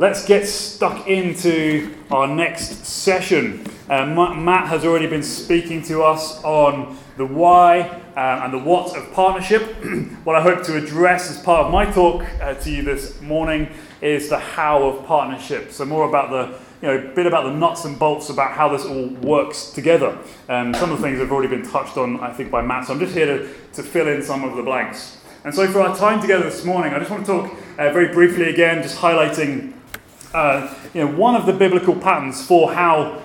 let's get stuck into our next session. Uh, Matt has already been speaking to us on the why uh, and the what of partnership. what I hope to address as part of my talk uh, to you this morning is the how of partnership. So, more about the you know, a bit about the nuts and bolts about how this all works together. Um, some of the things have already been touched on, I think, by Matt. So I'm just here to, to fill in some of the blanks. And so for our time together this morning, I just want to talk uh, very briefly again, just highlighting uh, you know, one of the biblical patterns for how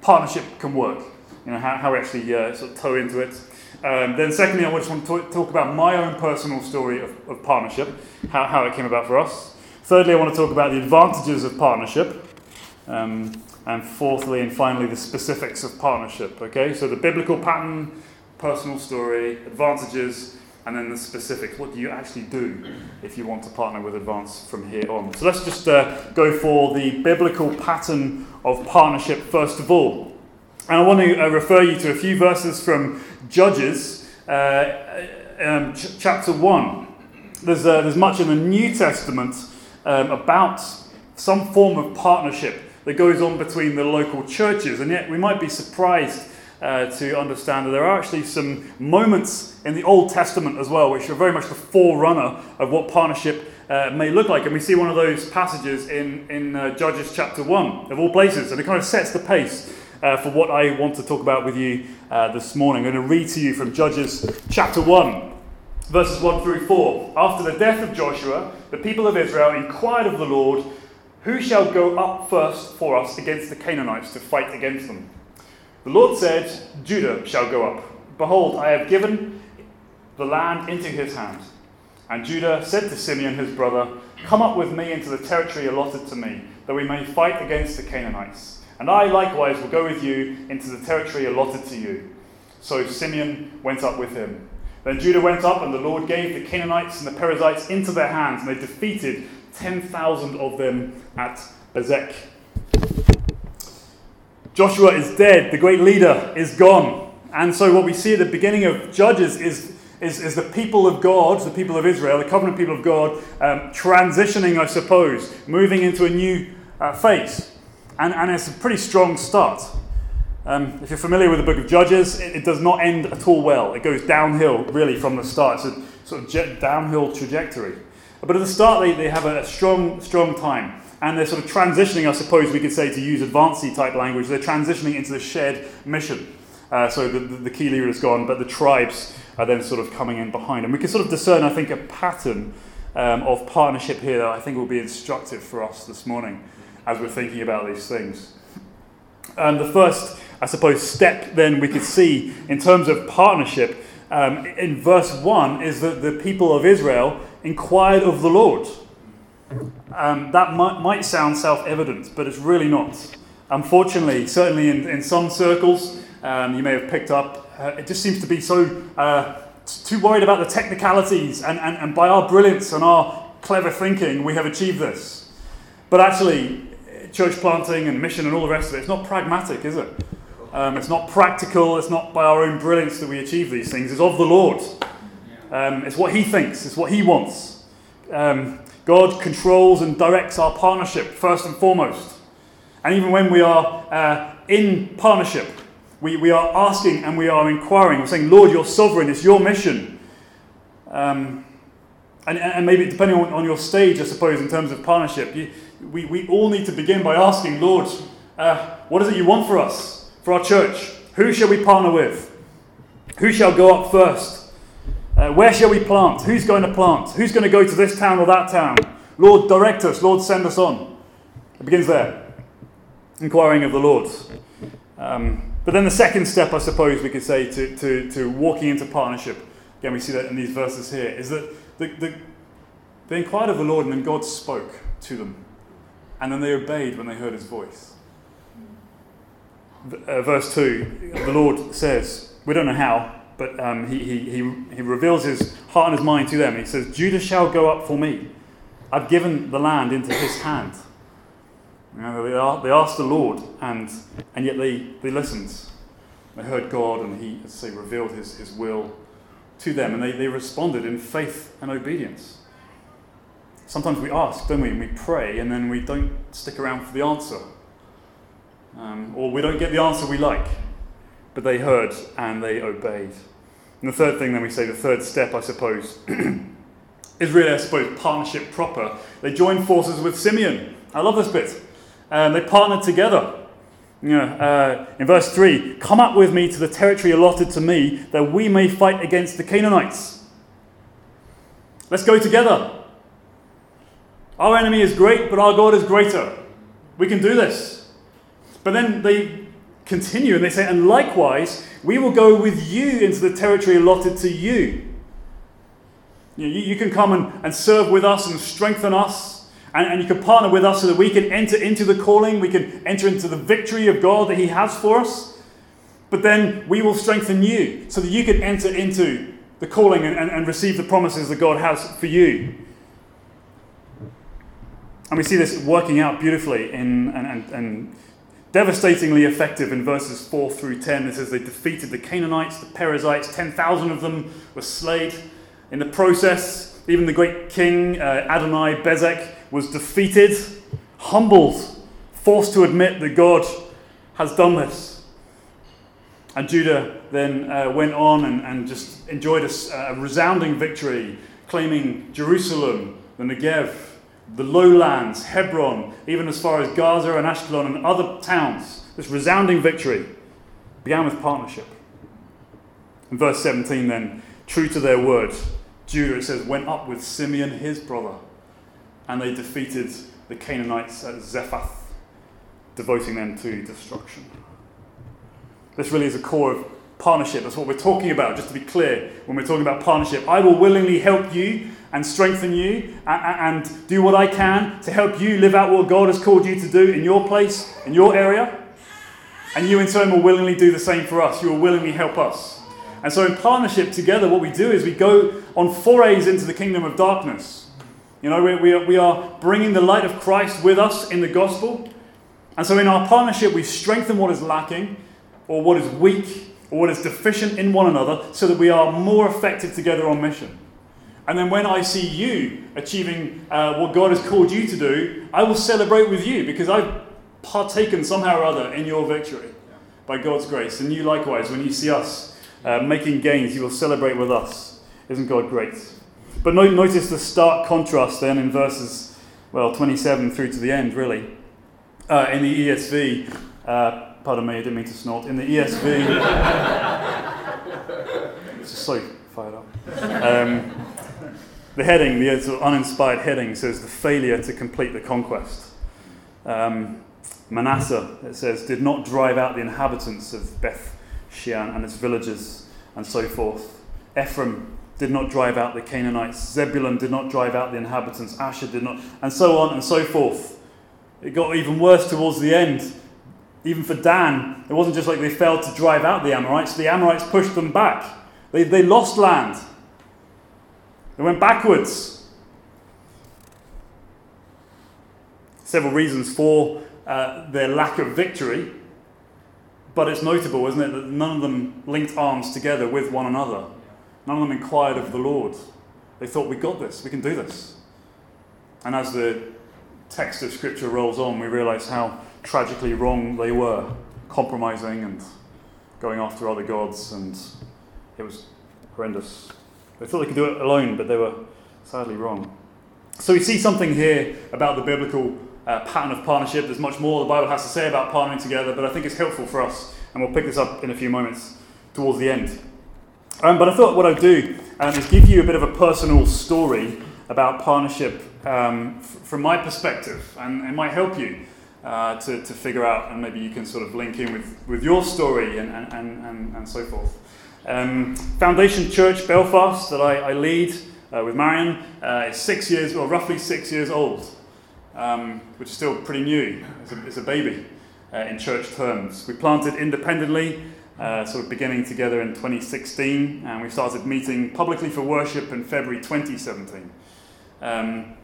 partnership can work. You know, how, how we actually uh, sort of toe into it. Um, then secondly, I just want to talk, about my own personal story of, of partnership, how, how it came about for us. Thirdly, I want to talk about the advantages of partnership. Um, and fourthly and finally, the specifics of partnership. Okay, so the biblical pattern, personal story, advantages, and then the specific. What do you actually do if you want to partner with Advance from here on? So let's just uh, go for the biblical pattern of partnership first of all. And I want to uh, refer you to a few verses from Judges uh, um, ch- chapter 1. There's, uh, there's much in the New Testament um, about some form of partnership that goes on between the local churches, and yet we might be surprised uh, to understand that there are actually some moments in the Old Testament as well, which are very much the forerunner of what partnership uh, may look like. And we see one of those passages in, in uh, Judges chapter 1, of all places, and it kind of sets the pace. Uh, for what I want to talk about with you uh, this morning. I'm going to read to you from Judges chapter 1, verses 1 through 4. After the death of Joshua, the people of Israel inquired of the Lord, Who shall go up first for us against the Canaanites to fight against them? The Lord said, Judah shall go up. Behold, I have given the land into his hand. And Judah said to Simeon his brother, Come up with me into the territory allotted to me, that we may fight against the Canaanites. And I likewise will go with you into the territory allotted to you. So Simeon went up with him. Then Judah went up, and the Lord gave the Canaanites and the Perizzites into their hands, and they defeated 10,000 of them at Bezek. Joshua is dead, the great leader is gone. And so, what we see at the beginning of Judges is, is, is the people of God, the people of Israel, the covenant people of God, um, transitioning, I suppose, moving into a new uh, phase. And, and it's a pretty strong start. Um, if you're familiar with the book of Judges, it, it, does not end at all well. It goes downhill, really, from the start. It's a sort of jet, downhill trajectory. But at the start, they, they have a, a strong, strong time and they're sort of transitioning, I suppose we could say, to use Advance type language, they're transitioning into the shared mission. Uh, so the, the, key leader is gone, but the tribes are then sort of coming in behind. And we can sort of discern, I think, a pattern um, of partnership here that I think will be instructive for us this morning as we're thinking about these things. And the first, I suppose, step then we could see in terms of partnership um, in verse 1 is that the people of Israel inquired of the Lord. Um, that might, might sound self evident, but it's really not. Unfortunately, certainly in, in some circles, um, you may have picked up, uh, it just seems to be so uh, too worried about the technicalities, and, and, and by our brilliance and our clever thinking, we have achieved this. But actually, church planting and mission and all the rest of it, it's not pragmatic, is it? Um, it's not practical, it's not by our own brilliance that we achieve these things, it's of the Lord. Um, it's what He thinks, it's what He wants. Um, God controls and directs our partnership first and foremost. And even when we are uh, in partnership, we, we are asking and we are inquiring. We're saying, Lord, you're sovereign, it's your mission. Um, and, and maybe depending on, on your stage, I suppose, in terms of partnership, you, we, we all need to begin by asking, Lord, uh, what is it you want for us, for our church? Who shall we partner with? Who shall go up first? Uh, where shall we plant? Who's going to plant? Who's going to go to this town or that town? Lord, direct us. Lord, send us on. It begins there. Inquiring of the Lord. Um, but then the second step, I suppose we could say, to, to, to walking into partnership, again, we see that in these verses here, is that the, the, they inquired of the Lord and then God spoke to them. And then they obeyed when they heard his voice. Uh, verse 2, the Lord says, we don't know how, but um, he, he, he, he reveals his heart and his mind to them. He says, Judah shall go up for me. I've given the land into his hand. You know, they, asked the Lord, and, and yet they, they listened. They heard God, and he, as say, revealed his, his will to them, and they, they responded in faith and obedience. sometimes we ask, don't we? And we pray, and then we don't stick around for the answer. Um, or we don't get the answer we like. But they heard and they obeyed. And the third thing, then we say, the third step, I suppose, is really, I suppose, partnership proper. They joined forces with Simeon. I love this bit. Um, they partnered together. You know, uh, in verse 3, come up with me to the territory allotted to me, that we may fight against the Canaanites. Let's go together. Our enemy is great, but our God is greater. We can do this. But then they continue and they say, and likewise, we will go with you into the territory allotted to you. You, know, you, you, can come and, and serve with us and strengthen us, and, and you can partner with us so that we can enter into the calling, we can enter into the victory of God that He has for us. But then we will strengthen you so that you can enter into the calling and, and, and receive the promises that God has for you. And we see this working out beautifully in, and, and, and devastatingly effective in verses 4 through 10. It says they defeated the Canaanites, the Perizzites, 10,000 of them were slain. In the process, even the great king uh, Adonai Bezek was defeated, humbled, forced to admit that God has done this. And Judah then uh, went on and, and just enjoyed a, a resounding victory, claiming Jerusalem, the Negev, the lowlands, Hebron, even as far as Gaza and Ashkelon and other towns. This resounding victory began with partnership. In verse 17, then, true to their word, Judah, it says, went up with Simeon, his brother, and they defeated the Canaanites at Zephath, devoting them to destruction. This really is a core of partnership. That's what we're talking about, just to be clear, when we're talking about partnership. I will willingly help you and strengthen you and, do what I can to help you live out what God has called you to do in your place, in your area. And you, in turn, will willingly do the same for us. You will willingly help us. And so, in partnership together, what we do is we go on forays into the kingdom of darkness. You know, we, we, are, we are bringing the light of Christ with us in the gospel. And so, in our partnership, we strengthen what is lacking or what is weak or what is deficient in one another so that we are more effective together on mission. And then when I see you achieving uh, what God has called you to do, I will celebrate with you because I've partaken somehow or other in your victory by God's grace. And you likewise, when you see us uh, making gains, you will celebrate with us. Isn't God great? But notice the stark contrast then in verses, well, 27 through to the end, really. Uh, in the ESV, uh, pardon me, I didn't mean to snort. In the ESV, it's just so fired up. Um, the heading, the sort of uninspired heading, says the failure to complete the conquest. Um, Manasseh, it says, did not drive out the inhabitants of Beth Shean and its villages and so forth. Ephraim did not drive out the Canaanites. Zebulun did not drive out the inhabitants. Asher did not, and so on and so forth. It got even worse towards the end. Even for Dan, it wasn't just like they failed to drive out the Amorites, the Amorites pushed them back. They, they lost land. They went backwards. Several reasons for uh, their lack of victory, but it's notable, isn't it, that none of them linked arms together with one another. None of them inquired of the Lord. They thought, we got this, we can do this. And as the text of Scripture rolls on, we realize how tragically wrong they were, compromising and going after other gods, and it was horrendous. They thought they could do it alone, but they were sadly wrong. So we see something here about the biblical uh, pattern of partnership. There's much more the Bible has to say about partnering together, but I think it's helpful for us, and we'll pick this up in a few moments towards the end. Um, but I thought what I'd do um, is give you a bit of a personal story about partnership um, f- from my perspective, and it might help you uh, to, to figure out, and maybe you can sort of link in with, with your story and, and, and, and so forth. Um, Foundation Church Belfast that I, I lead uh, with Marion uh, is six years, or roughly six years old, um, which is still pretty new. It's a, it's a baby uh, in church terms. We planted independently, uh, sort of beginning together in 2016, and we started meeting publicly for worship in February 2017. Um,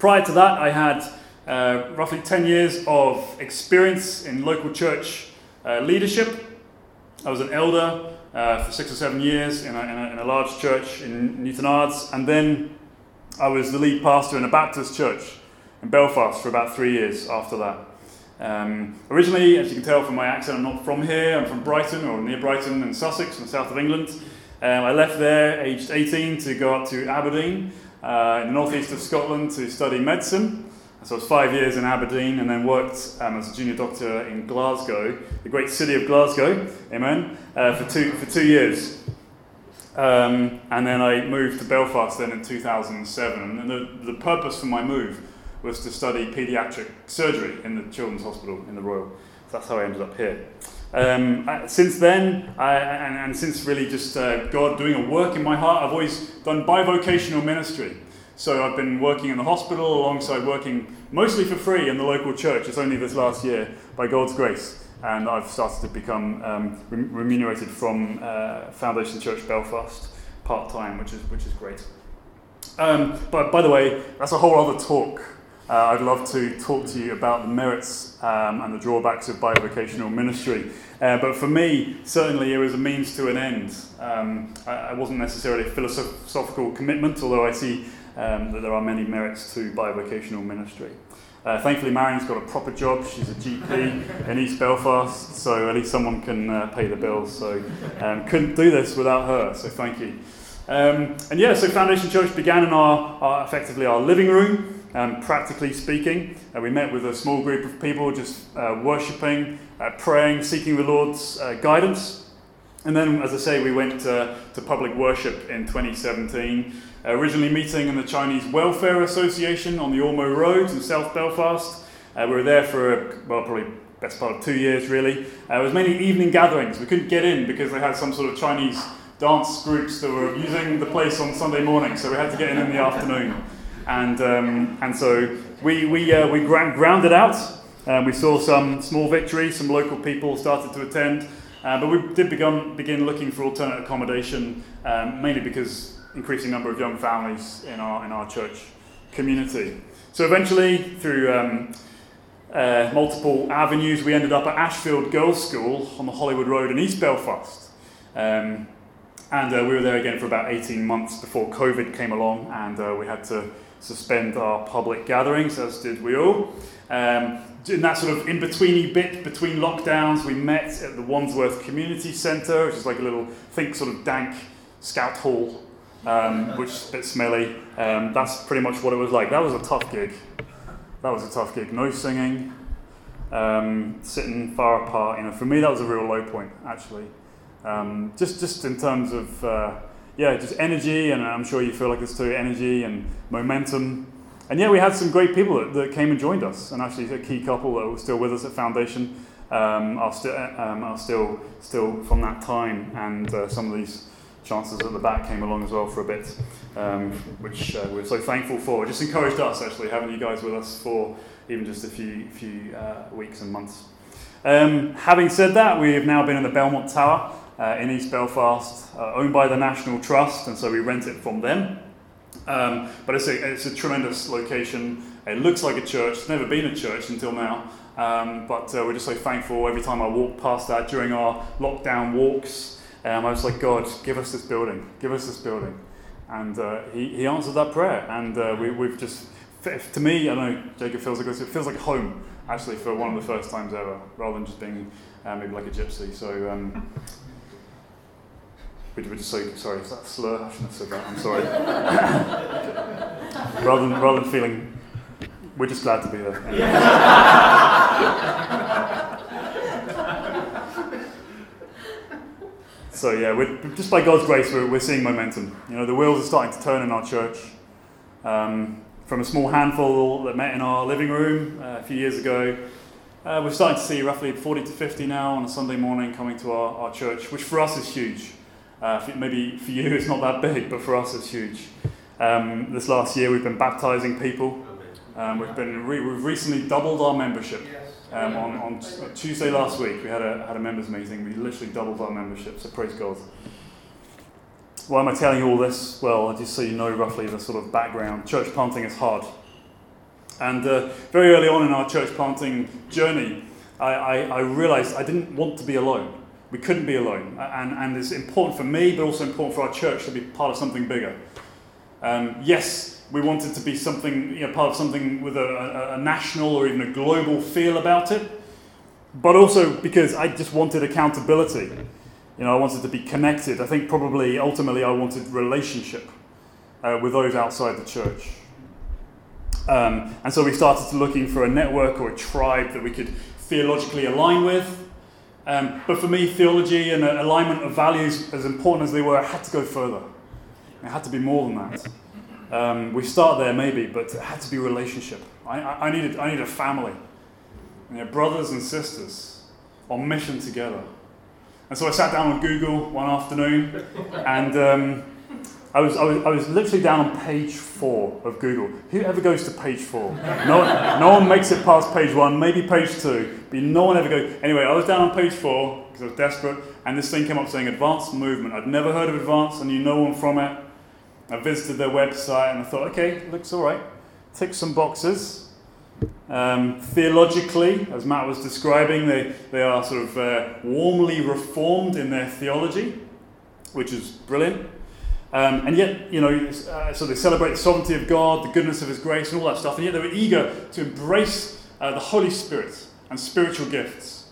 prior to that, I had uh, roughly 10 years of experience in local church uh, leadership. I was an elder uh, for six or seven years in a, in, a, in a, large church in Newtownards, and then I was the lead pastor in a Baptist church in Belfast for about three years after that. Um, originally, as you can tell from my accent, I'm not from here. I'm from Brighton or near Brighton in Sussex, in the south of England. Um, I left there aged 18 to go up to Aberdeen uh, in the northeast of Scotland to study medicine. So I was five years in Aberdeen and then worked um, as a junior doctor in Glasgow, the great city of Glasgow, amen, uh, for, two, for two years. Um, and then I moved to Belfast then in 2007. And the, the purpose for my move was to study paediatric surgery in the Children's Hospital in the Royal. So that's how I ended up here. Um, since then, I, and, and, since really just uh, God doing a work in my heart, I've always done bivocational ministry. So I've been working in the hospital alongside working mostly for free in the local church. It's only this last year, by God's grace, and I've started to become um, remunerated from uh, Foundation Church Belfast part time, which is which is great. Um, but by the way, that's a whole other talk. Uh, I'd love to talk to you about the merits um, and the drawbacks of bivocational ministry. Uh, but for me, certainly it was a means to an end. Um, I, I, wasn't necessarily a philosophical commitment, although I see um, that there are many merits to bivocational ministry. Uh, thankfully, Marion's got a proper job. She's a GP in East Belfast, so at least someone can uh, pay the bills. So um, couldn't do this without her. So thank you. Um, and yeah, so Foundation Church began in our, our effectively our living room. Um, practically speaking, uh, we met with a small group of people just uh, worshipping, uh, praying, seeking the Lord's uh, guidance. And then, as I say, we went to public worship in 2017, originally meeting in the Chinese Welfare Association on the Ormeau Road in South Belfast. Uh, we were there for, well, probably best part of two years, really. Uh, it was mainly evening gatherings. We couldn't get in because they had some sort of Chinese dance groups that were using the place on Sunday morning, so we had to get in in the afternoon. And, um, and so we, we, uh, we ground, grounded out. Um, we saw some small victories, some local people started to attend, uh, but we did begin, begin looking for alternate accommodation, um, mainly because increasing number of young families in our, in our church community. So eventually, through um, uh, multiple avenues, we ended up at Ashfield Girls' School on the Holywood Road in East Belfast. Um, and uh, we were there again for about 18 months before COVID came along, and uh, we had to suspend our public gatherings, as did we all. Um, in that sort of in-betweeny bit between lockdowns, we met at the Wandsworth Community Centre, which is like a little, think sort of dank scout hall, um, which is a bit smelly. Um, that's pretty much what it was like. That was a tough gig. That was a tough gig. No singing, um, sitting far apart. You know, for me, that was a real low point, actually. Um, just, just in terms of uh, yeah, just energy, and I'm sure you feel like this too, energy and momentum. And yeah, we had some great people that, that came and joined us, and actually a key couple that were still with us at Foundation um, are, still, um, are still, still from that time, and uh, some of these chances at the back came along as well for a bit, um, which uh, we're so thankful for. It just encouraged us actually having you guys with us for even just a few, few uh, weeks and months. Um, having said that, we have now been in the Belmont Tower uh, in East Belfast, uh, owned by the National Trust, and so we rent it from them. Um, but it's a, it's a tremendous location. It looks like a church. It's never been a church until now. Um, but uh, we're just so thankful every time I walk past that during our lockdown walks. Um, I was like, God, give us this building. Give us this building. And uh, he, he answered that prayer. And uh, we, we've just, to me, I know Jacob feels like this, it feels like home, actually, for one of the first times ever, rather than just being uh, maybe like a gypsy. So um, we would just say, sorry, is that slur? I shouldn't have said that, I'm sorry. rather, than, rather than feeling, we're just glad to be there. so yeah, we're, just by God's grace, we're, we're seeing momentum. You know, the wheels are starting to turn in our church. Um, from a small handful that met in our living room uh, a few years ago, uh, we're starting to see roughly 40 to 50 now on a Sunday morning coming to our, our church, which for us is huge. Uh, for, maybe for you it's not that big, but for us it's huge. Um, this last year we've been baptizing people. Um, we've been re- we've recently doubled our membership. Um, on, on Tuesday last week we had a had a members meeting. We literally doubled our membership. So praise God. Why am I telling you all this? Well, just so you know roughly the sort of background. Church planting is hard. And uh, very early on in our church planting journey, I, I, I realized I didn't want to be alone. We couldn't be alone. And, and it's important for me, but also important for our church to be part of something bigger. Um, yes, we wanted to be something, you know, part of something with a, a, a national or even a global feel about it, but also because I just wanted accountability. You know, I wanted to be connected. I think probably ultimately I wanted relationship uh, with those outside the church. Um, and so we started looking for a network or a tribe that we could theologically align with. Um, but for me, theology and alignment of values, as important as they were, had to go further. It had to be more than that. Um, we start there maybe, but it had to be relationship. I, I, I, needed, I needed a family, you know, brothers and sisters on mission together. And so I sat down on Google one afternoon and um, I was, I, was, I was literally down on page four of Google. Who ever goes to page four? No one, no one makes it past page one, maybe page two, but no one ever goes. Anyway, I was down on page four because I was desperate, and this thing came up saying Advance movement. I'd never heard of Advance, I knew no one from it. I visited their website and I thought, okay, looks all right. Tick some boxes. Um, theologically, as Matt was describing, they, they are sort of uh, warmly reformed in their theology, which is brilliant. Um, and yet, you know, uh, so they celebrate the sovereignty of God, the goodness of His grace, and all that stuff. And yet they were eager to embrace uh, the Holy Spirit and spiritual gifts.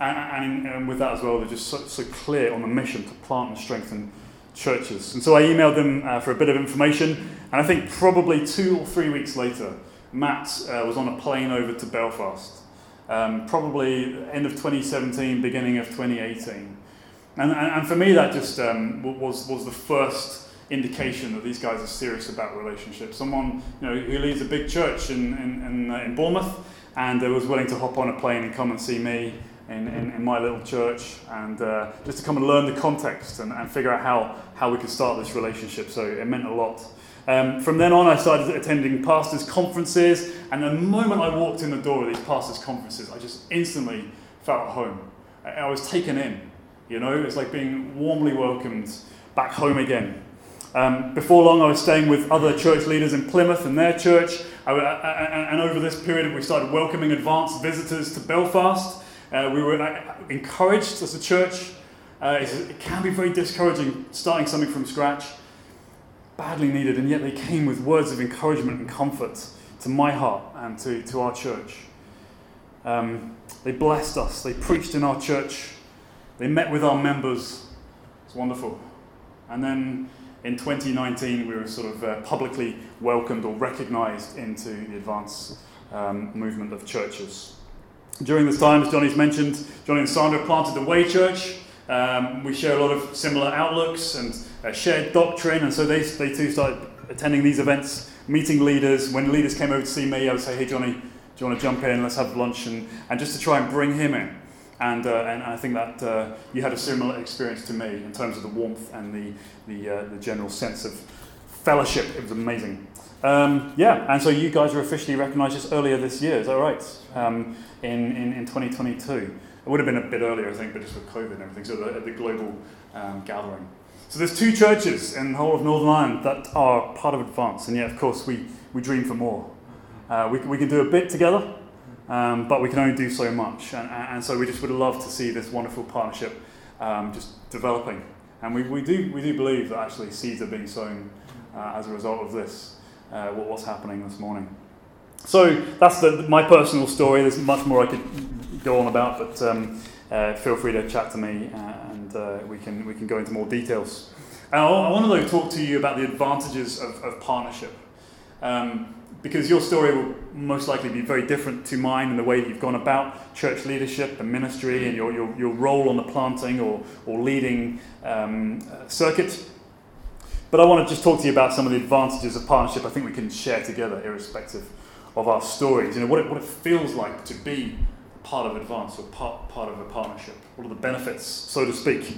And, and, and, with that as well, they're just so, so, clear on the mission to plant and strengthen churches. And so I emailed them uh, for a bit of information. And I think probably two or three weeks later, Matt uh, was on a plane over to Belfast. Um, probably end of 2017, beginning of 2018. And, and, and for me, that just um, was, was the first indication that these guys are serious about relationships. Someone you know, who leads a big church in, in, in, uh, in Bournemouth and uh, was willing to hop on a plane and come and see me in, in, in my little church and uh, just to come and learn the context and, and figure out how, how we could start this relationship. So it meant a lot. Um, from then on, I started attending pastors' conferences, and the moment I walked in the door of these pastors' conferences, I just instantly felt at home. I was taken in. You know, it's like being warmly welcomed back home again. Um, before long, I was staying with other church leaders in Plymouth and their church. I, I, and over this period, we started welcoming Advance visitors to Belfast. Uh, we were encouraged as a church. Uh, it can be very discouraging starting something from scratch. Badly needed, and yet they came with words of encouragement and comfort to my heart and to, to our church. Um, they blessed us, they preached in our church they met with our members. It's wonderful. And then in 2019, we were sort of uh, publicly welcomed or recognized into the advance um, movement of churches. During this time, as Johnny's mentioned, Johnny and Sandra planted the Way Church. Um, we share a lot of similar outlooks and uh, shared doctrine, and so they, they too started attending these events, meeting leaders. When leaders came over to see me, I would say, Hey, Johnny, do you want to jump in? Let's have lunch, and, and just to try and bring him in. And, uh, and I think that uh, you had a similar experience to me in terms of the warmth and the, the, uh, the general sense of fellowship. It was amazing. Um, yeah, and so you guys were officially recognised just earlier this year, is that right? Um, in, in, in 2022. It would have been a bit earlier, I think, but just with COVID and everything, so the, the global um, gathering. So there's two churches in the whole of Northern Ireland that are part of Advance, and yet, of course, we, we dream for more. Uh, we, we can do a bit together, um, but we can only do so much. And, and, so we just would love to see this wonderful partnership um, just developing. And we, we, do, we do believe that actually seeds are being sown uh, as a result of this, uh, what's happening this morning. So that's the, my personal story. There's much more I could go on about, but um, uh, feel free to chat to me uh, and uh, we, can, we can go into more details. And I, want to talk to you about the advantages of, of partnership. Um, because your story will most likely be very different to mine in the way that you've gone about church leadership and ministry and your, your, your role on the planting or, or leading um, circuit. But I want to just talk to you about some of the advantages of partnership I think we can share together, irrespective of our stories. You know, what it, what it feels like to be part of Advance or part, part of a partnership. What are the benefits, so to speak?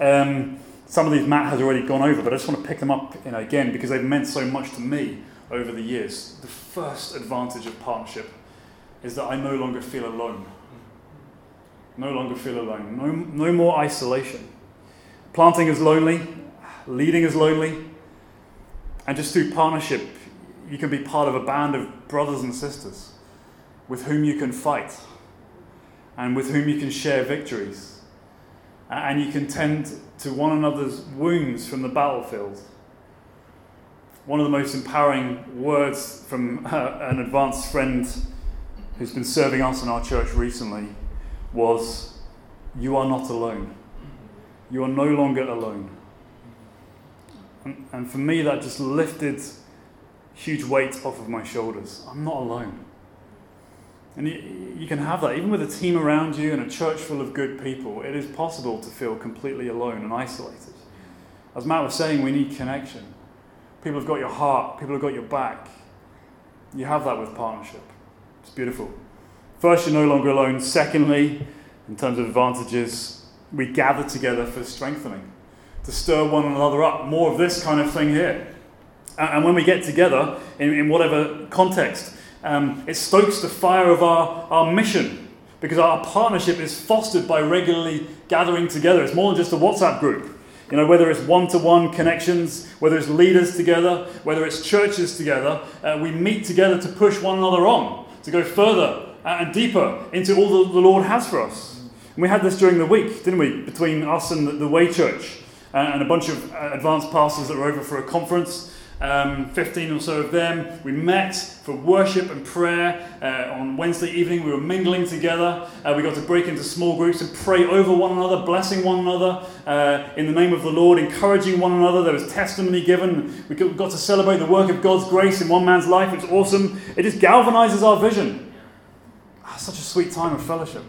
Um, some of these Matt has already gone over, but I just want to pick them up you know, again because they've meant so much to me over the years. The first advantage of partnership is that I no longer feel alone. No longer feel alone. No, no more isolation. Planting is lonely, leading is lonely, and just through partnership, you can be part of a band of brothers and sisters with whom you can fight and with whom you can share victories. And you can tend to one another's wounds from the battlefield one of the most empowering words from uh, an Advance friend who's been serving us in our church recently was You are not alone. You are no longer alone. And, and for me, that just lifted huge weight off of my shoulders. I'm not alone. And you, you, can have that. Even with a team around you and a church full of good people, it is possible to feel completely alone and isolated. As Matt was saying, we need connection. People have got your heart, people have got your back. You have that with partnership. It's beautiful. First, you're no longer alone. Secondly, in terms of advantages, we gather together for strengthening, to stir one another up. More of this kind of thing here. And when we get together, in, in whatever context, um, it stokes the fire of our, our mission because our partnership is fostered by regularly gathering together. It's more than just a WhatsApp group. You know, whether it's one to one connections, whether it's leaders together, whether it's churches together, uh, we meet together to push one another on, to go further and deeper into all that the Lord has for us. And we had this during the week, didn't we, between us and the, the Way Church uh, and a bunch of uh, Advance pastors that were over for a conference um, 15 or so of them. We met for worship and prayer uh, on Wednesday evening. We were mingling together. Uh, we got to break into small groups and pray over one another, blessing one another uh, in the name of the Lord, encouraging one another. There was testimony given. We got to celebrate the work of God's grace in one man's life. It's awesome. It just galvanizes our vision. Ah, such a sweet time of fellowship.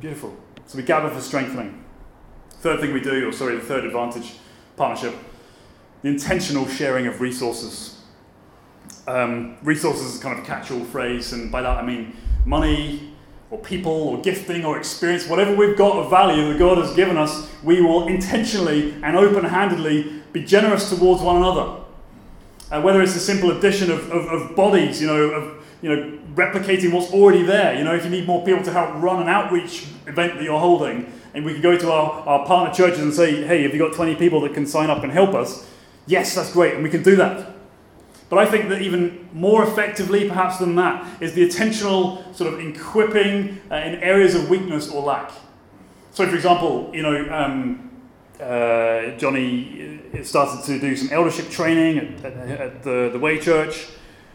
Beautiful. So we gather for strengthening. Third thing we do, or sorry, the third advantage, partnership the intentional sharing of resources. Um, resources is kind of a catch all phrase, and by that I mean money, or people, or gifting, or experience, whatever we've got of value that God has given us, we will intentionally and open handedly be generous towards one another. Uh, whether it's a simple addition of, of, of, bodies, you know, of you know, replicating what's already there. You know, if you need more people to help run an outreach event that you're holding, and we can go to our, our partner churches and say, hey, have you got 20 people that can sign up and help us? Yes, that's great, and we can do that. But I think that even more effectively, perhaps than that, is the attentional sort of equipping uh, in areas of weakness or lack. So, for example, you know, um, uh, Johnny uh, started to do some eldership training at, at, at, the, the Way Church.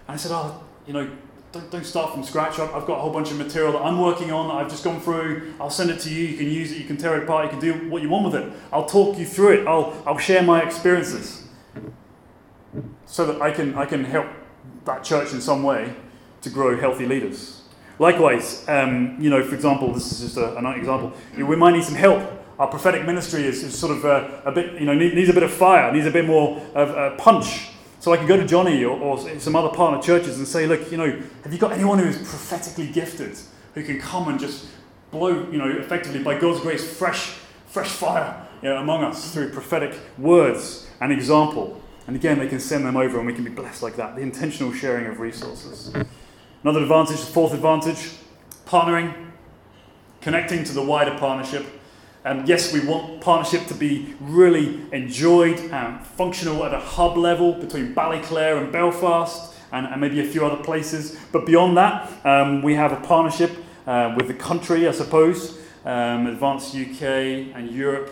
And I said, Oh, you know, don't, don't start from scratch. I've, I've got a whole bunch of material that I'm working on that I've just gone through. I'll send it to you. You can use it. You can tear it apart. You can do what you want with it. I'll talk you through it. I'll, I'll share my experiences so that I can, I can help that church in some way to grow healthy leaders. Likewise, um, you know, for example, this is just a, an example. You know, we might need some help. Our prophetic ministry is, is sort of a, uh, a, bit, you know, needs a bit of fire, needs a bit more of a punch. So I can go to Johnny or, or some other partner churches and say, look, you know, have you got anyone who is prophetically gifted who can come and just blow, you know, effectively by God's grace, fresh, fresh fire you know, among us through prophetic words and example? And again, they can send them over and we can be blessed like that. The intentional sharing of resources. Another advantage, the fourth advantage, partnering, connecting to the wider partnership. And yes, we want partnership to be really enjoyed and functional at a hub level between Ballyclare and Belfast and, and maybe a few other places. But beyond that, um, we have a partnership uh, with the country, I suppose, um, Advance UK and Europe.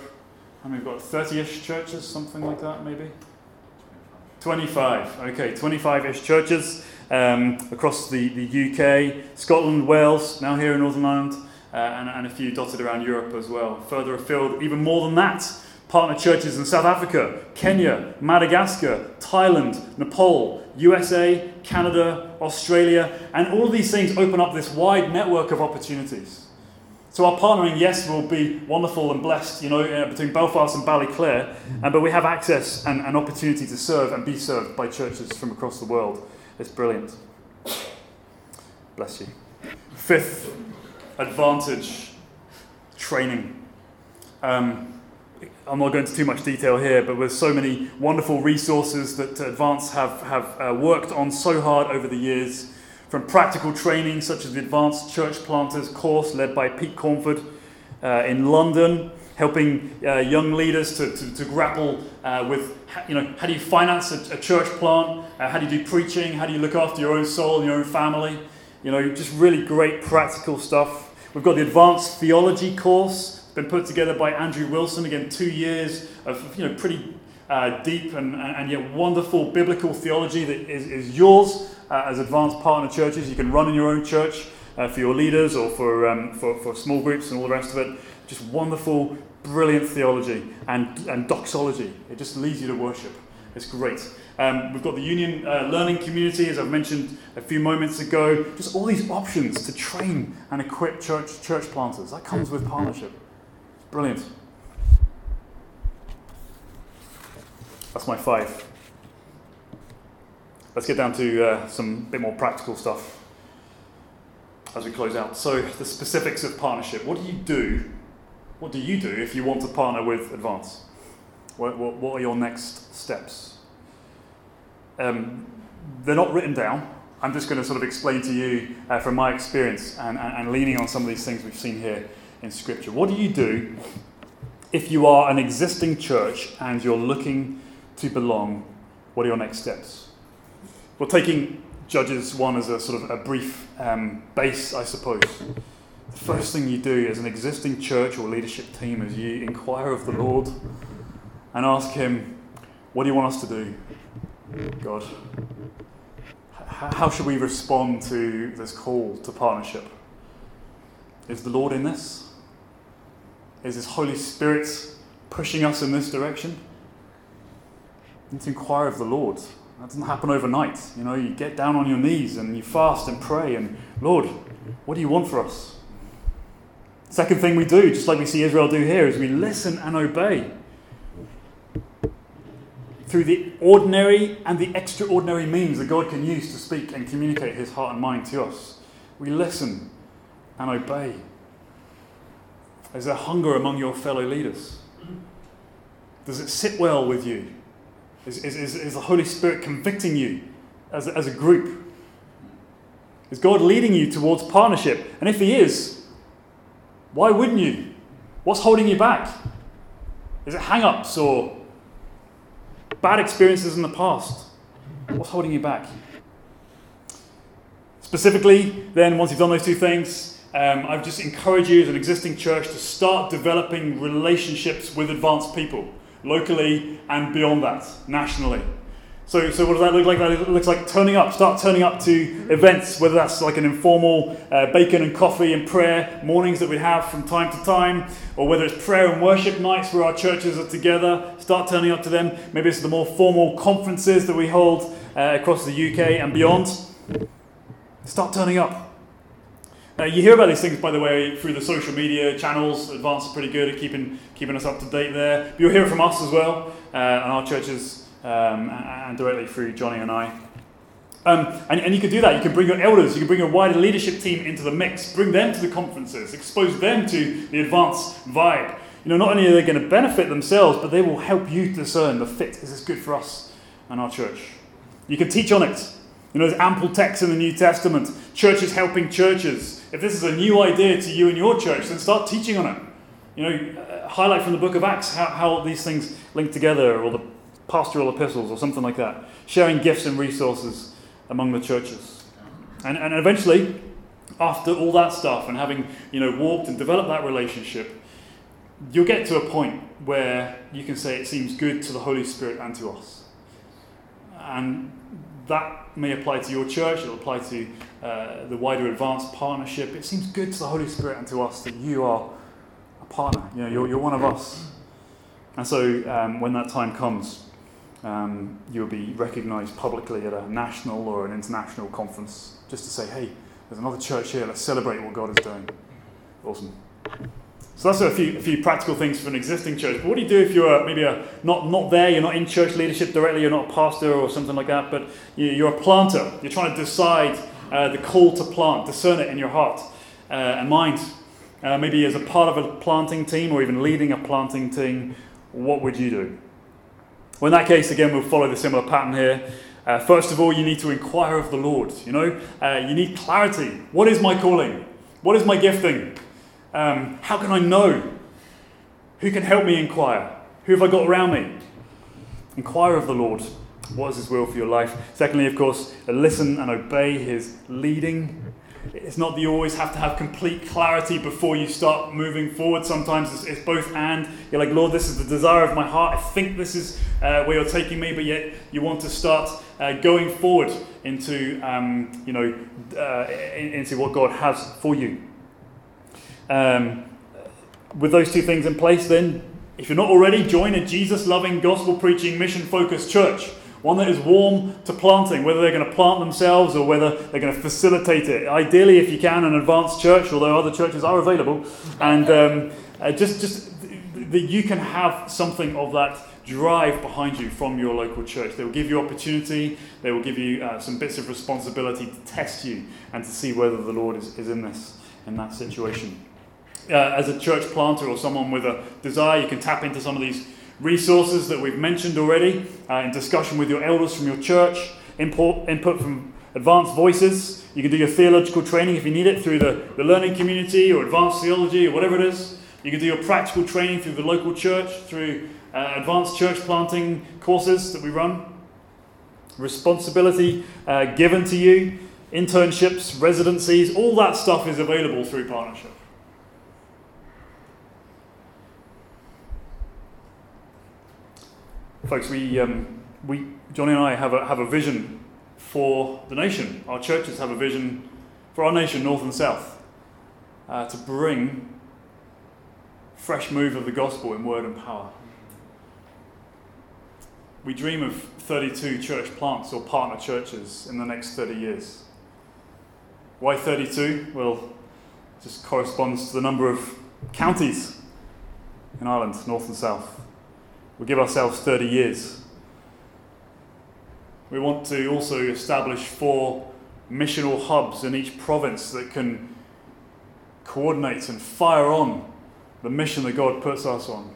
And we've got 30 ish churches, something like that, maybe. 25, okay, 25 ish churches um, across the, the UK, Scotland, Wales, now here in Northern Ireland, uh, and, and a few dotted around Europe as well. Further afield, even more than that, partner churches in South Africa, Kenya, Madagascar, Thailand, Nepal, USA, Canada, Australia, and all these things open up this wide network of opportunities. So our partnering, yes, will be wonderful and blessed, you know, uh, between Belfast and Ballyclare, uh, but we have access and an opportunity to serve and be served by churches from across the world. It's brilliant. Bless you. Fifth advantage, training. Um, I'm not going into too much detail here, but with so many wonderful resources that Advance have, have uh, worked on so hard over the years, from practical training such as the Advance Church Planters course led by Pete Cornford uh, in London, helping uh, young leaders to, to, to grapple uh, with, you know, how do you finance a, a church plant? Uh, how do you do preaching? How do you look after your own soul and your own family? You know, just really great practical stuff. We've got the Advance Theology course, been put together by Andrew Wilson. Again, two years of, you know, pretty uh, deep and, and, yet wonderful biblical theology that is, is yours uh, as Advance partner churches. You can run in your own church uh, for your leaders or for, um, for, for small groups and all the rest of it. Just wonderful, brilliant theology and, and doxology. It just leads you to worship. It's great. Um, we've got the Union uh, Learning Community, as I've mentioned a few moments ago. Just all these options to train and equip church, church planters. That comes with partnership. Brilliant. That's my five. Let's get down to uh, some bit more practical stuff as we close out. So, the specifics of partnership. What do you do? What do you do if you want to partner with Advance? What, what, what are your next steps? Um, they're not written down. I'm just going to sort of explain to you uh, from my experience and, and, and leaning on some of these things we've seen here in Scripture. What do you do if you are an existing church and you're looking to belong? What are your next steps? Well, taking Judges 1 as a sort of a brief um, base, I suppose. The first thing you do as an existing church or leadership team is you inquire of the Lord and ask Him, What do you want us to do, God? How should we respond to this call to partnership? Is the Lord in this? Is His Holy Spirit pushing us in this direction? Need to inquire of the Lord. That doesn't happen overnight. You know, you get down on your knees and you fast and pray and, Lord, what do you want for us? Second thing we do, just like we see Israel do here, is we listen and obey. Through the ordinary and the extraordinary means that God can use to speak and communicate his heart and mind to us. We listen and obey. Is there hunger among your fellow leaders? Does it sit well with you? Is, is, is the Holy Spirit convicting you as as a group? Is God leading you towards partnership? And if He is, why wouldn't you? What's holding you back? Is it hang ups or bad experiences in the past? What's holding you back? Specifically, then, once you've done those two things, um, I would just encourage you as an existing church to start developing relationships with Advance people, locally and beyond that, nationally. So, so what does that look like? That looks like turning up. Start turning up to events, whether that's like an informal uh, bacon and coffee and prayer mornings that we have from time to time, or whether it's prayer and worship nights where our churches are together. Start turning up to them. Maybe it's the more formal conferences that we hold uh, across the UK and beyond. Start turning up. Uh, you hear about these things, by the way, through the social media channels. Advance is pretty good at keeping keeping us up to date there. But you'll hear from us as well, uh, and our churches um, and directly through Johnny and I. Um, and, and you can do that. You can bring your elders, you can bring your wider leadership team into the mix, bring them to the conferences, expose them to the Advance vibe. You know, not only are they going to benefit themselves, but they will help you discern the fit. Is this good for us and our church? You can teach on it. You know, there's ample text in the New Testament. Churches helping churches. If this is a new idea to you and your church, then start teaching on it. You know, uh, highlight from the book of Acts how, how these things link together, or the pastoral epistles or something like that, sharing gifts and resources among the churches. And, and eventually, after all that stuff and having you know walked and developed that relationship, you'll get to a point where you can say it seems good to the Holy Spirit and to us. And that may apply to your church, it'll apply to uh, the wider Advance partnership. It seems good to the Holy Spirit and to us that you are a partner. You know, you're, you're one of us. And so um, when that time comes, um, you'll be recognized publicly at a national or an international conference just to say, hey, there's another church here, let's celebrate what God is doing. Awesome. So that's a few, a few practical things for an existing church. But what do you do if you're maybe a, not, not there, you're not in church leadership directly, you're not a pastor or something like that, but you, are a planter. You're trying to decide uh, the call to plant, discern it in your heart uh, and mind. Uh, maybe as a part of a planting team or even leading a planting team, what would you do? Well, in that case, again, we'll follow the similar pattern here. Uh, first of all, you need to inquire of the Lord. You know, uh, you need clarity. What is my calling? What is my gifting? Um, how can I know? Who can help me inquire? Who have I got around me? Inquire of the Lord. What is His will for your life? Secondly, of course, listen and obey His leading. it's not that you always have to have complete clarity before you start moving forward. Sometimes it's, it's both and. You're like, Lord, this is the desire of my heart. I think this is uh, where you're taking me, but yet you want to start uh, going forward into, um, you know, uh, into what God has for you. Um, with those two things in place, then, if you're not already, join a Jesus loving, gospel preaching, mission focused church. One that is warm to planting, whether they're going to plant themselves or whether they're going to facilitate it. Ideally, if you can, an Advance church, although other churches are available. And um, uh, just, just that you can have something of that drive behind you from your local church. They will give you opportunity, they will give you uh, some bits of responsibility to test you and to see whether the Lord is, is in this, in that situation. Uh, as a church planter or someone with a desire, you can tap into some of these resources that we've mentioned already uh, in discussion with your elders from your church, input, input from Advance voices. You can do your theological training if you need it through the, the learning community or Advance theology or whatever it is. You can do your practical training through the local church, through uh, Advance church planting courses that we run. Responsibility uh, given to you, internships, residencies, all that stuff is available through partnership. Folks, we, um, we, Johnny and I have a, have a vision for the nation. Our churches have a vision for our nation, north and south, uh, to bring fresh move of the gospel in word and power. We dream of 32 church plants or partner churches in the next 30 years. Why 32? Well, just corresponds to the number of counties in Ireland, north and south. We give ourselves 30 years. We want to also establish four missional hubs in each province that can coordinate and fire on the mission that God puts us on.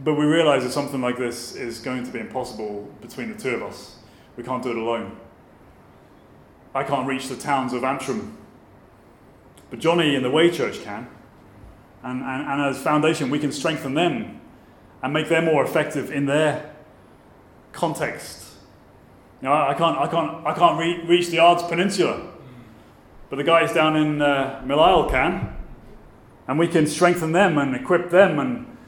But we realize that something like this is going to be impossible between the two of us. We can't do it alone. I can't reach the towns of Antrim, but Johnny and the Way Church can. And, and, and as foundation, we can strengthen them and make them more effective in their context. You know, I can't, I can't, I can't re- reach the Ards Peninsula, but the guys down in uh, can, and we can strengthen them and equip them and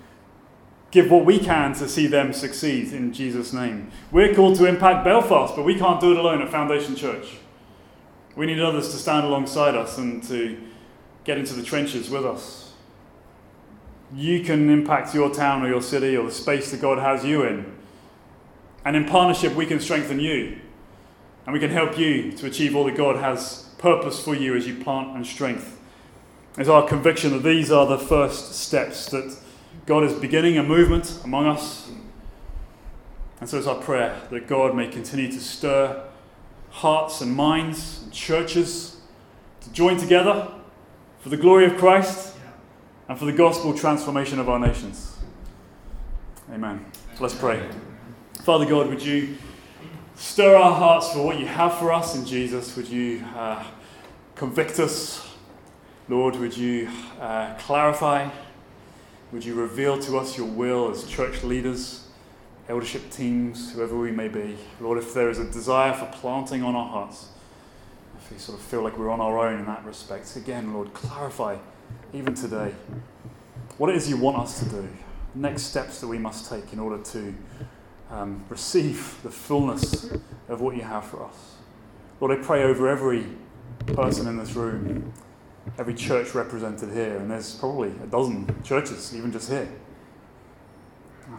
give what we can to see them succeed in Jesus' name. We're called to impact Belfast, but we can't do it alone at Foundation Church. We need others to stand alongside us and to get into the trenches with us you can impact your town or your city or the space that God has you in. And in partnership, we can strengthen you. And we can help you to achieve all that God has purpose for you as you plant and strength. It's our conviction that these are the first steps that God is beginning a movement among us. And so it's our prayer that God may continue to stir hearts and minds and churches to join together for the glory of Christ and for the gospel transformation of our nations. Amen. So let's pray. Father God, would you stir our hearts for what you have for us in Jesus? Would you uh, convict us? Lord, would you uh, clarify? Would you reveal to us your will as church leaders, eldership teams, whoever we may be? Lord, if there is a desire for planting on our hearts, if we sort of feel like we're on our own in that respect, again, Lord, clarify even today, what it is you want us to do, next steps that we must take in order to um, receive the fullness of what you have for us. Lord, I pray over every person in this room, every church represented here, and there's probably a dozen churches, even just here.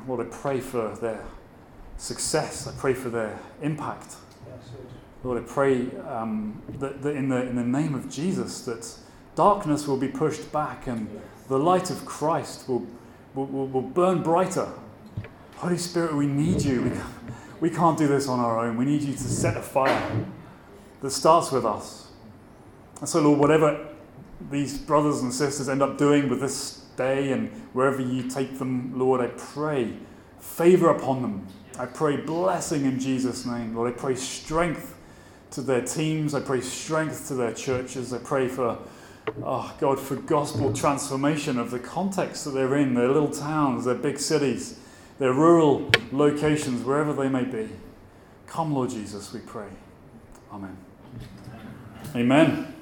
Lord, I pray for their success. I pray for their impact. Lord, I pray um, that, that in, the, in the name of Jesus, that darkness will be pushed back and the light of Christ will, will, will, burn brighter. Holy Spirit, we need you. We, we can't do this on our own. We need you to set a fire that starts with us. And so, Lord, whatever these brothers and sisters end up doing with this day and wherever you take them, Lord, I pray favor upon them. I pray blessing in Jesus' name. Lord, I pray strength to their teams. I pray strength to their churches. I pray for oh God, for gospel transformation of the context that they're in, their little towns, their big cities, their rural locations, wherever they may be. Come, Lord Jesus, we pray. Amen. Amen.